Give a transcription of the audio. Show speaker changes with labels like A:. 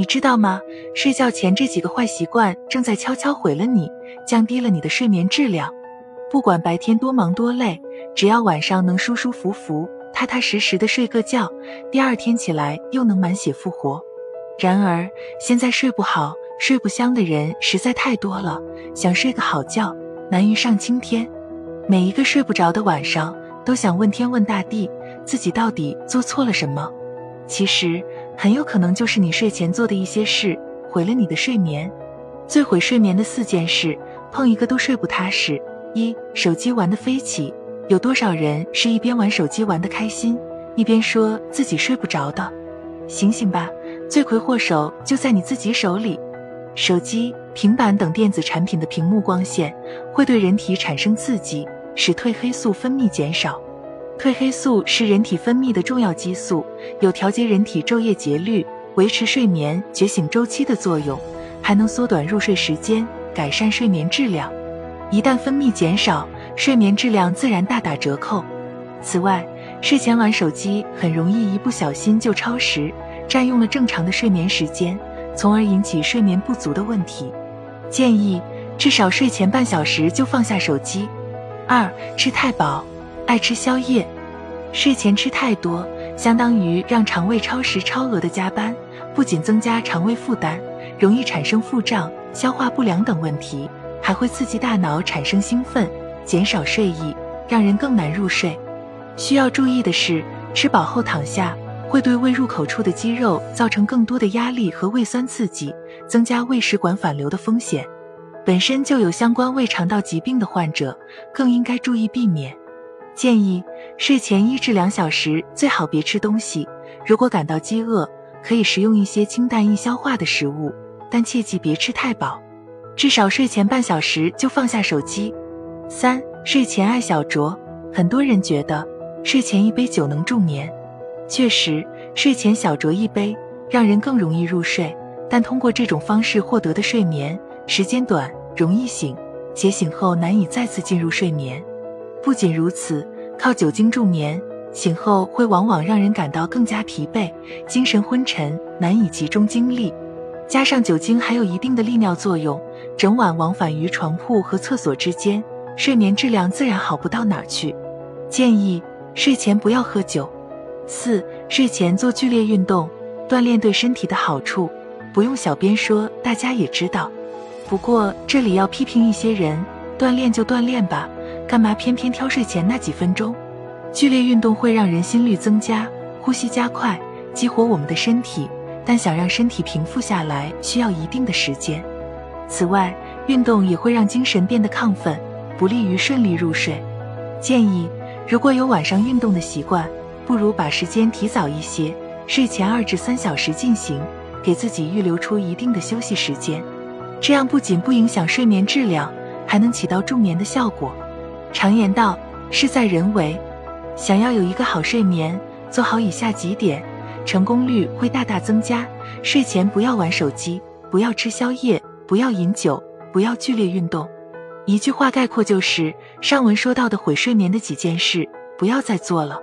A: 你知道吗？睡觉前这几个坏习惯正在悄悄毁了你，降低了你的睡眠质量。不管白天多忙多累，只要晚上能舒舒服服、踏踏实实的睡个觉，第二天起来又能满血复活。然而，现在睡不好、睡不香的人实在太多了，想睡个好觉难于上青天。每一个睡不着的晚上，都想问天问大地，自己到底做错了什么？其实，很有可能就是你睡前做的一些事毁了你的睡眠。最毁睡眠的四件事，碰一个都睡不踏实。一、手机玩的飞起，有多少人是一边玩手机玩的开心，一边说自己睡不着的？醒醒吧，罪魁祸首就在你自己手里。手机、平板等电子产品的屏幕光线会对人体产生刺激，使褪黑素分泌减少。褪黑素是人体分泌的重要激素，有调节人体昼夜节律、维持睡眠觉醒周期的作用，还能缩短入睡时间，改善睡眠质量。一旦分泌减少，睡眠质量自然大打折扣。此外，睡前玩手机很容易一不小心就超时，占用了正常的睡眠时间，从而引起睡眠不足的问题。建议至少睡前半小时就放下手机。二、吃太饱，爱吃宵夜，睡前吃太多，相当于让肠胃超时超额的加班，不仅增加肠胃负担，容易产生腹胀、消化不良等问题。还会刺激大脑产生兴奋，减少睡意，让人更难入睡。需要注意的是，吃饱后躺下会对胃入口处的肌肉造成更多的压力和胃酸刺激，增加胃食管反流的风险。本身就有相关胃肠道疾病的患者更应该注意避免。建议睡前一至两小时最好别吃东西，如果感到饥饿，可以食用一些清淡易消化的食物，但切记别吃太饱。至少睡前半小时就放下手机。三、睡前爱小酌，很多人觉得睡前一杯酒能助眠，确实，睡前小酌一杯让人更容易入睡。但通过这种方式获得的睡眠时间短，容易醒，且醒后难以再次进入睡眠。不仅如此，靠酒精助眠，醒后会往往让人感到更加疲惫，精神昏沉，难以集中精力。加上酒精还有一定的利尿作用，整晚往返于床铺和厕所之间，睡眠质量自然好不到哪儿去。建议睡前不要喝酒。四、睡前做剧烈运动，锻炼对身体的好处，不用小编说，大家也知道。不过这里要批评一些人，锻炼就锻炼吧，干嘛偏偏挑睡前那几分钟？剧烈运动会让人心率增加，呼吸加快，激活我们的身体。但想让身体平复下来，需要一定的时间。此外，运动也会让精神变得亢奋，不利于顺利入睡。建议，如果有晚上运动的习惯，不如把时间提早一些，睡前二至三小时进行，给自己预留出一定的休息时间。这样不仅不影响睡眠质量，还能起到助眠的效果。常言道，事在人为。想要有一个好睡眠，做好以下几点。成功率会大大增加。睡前不要玩手机，不要吃宵夜，不要饮酒，不要剧烈运动。一句话概括就是：上文说到的毁睡眠的几件事，不要再做了。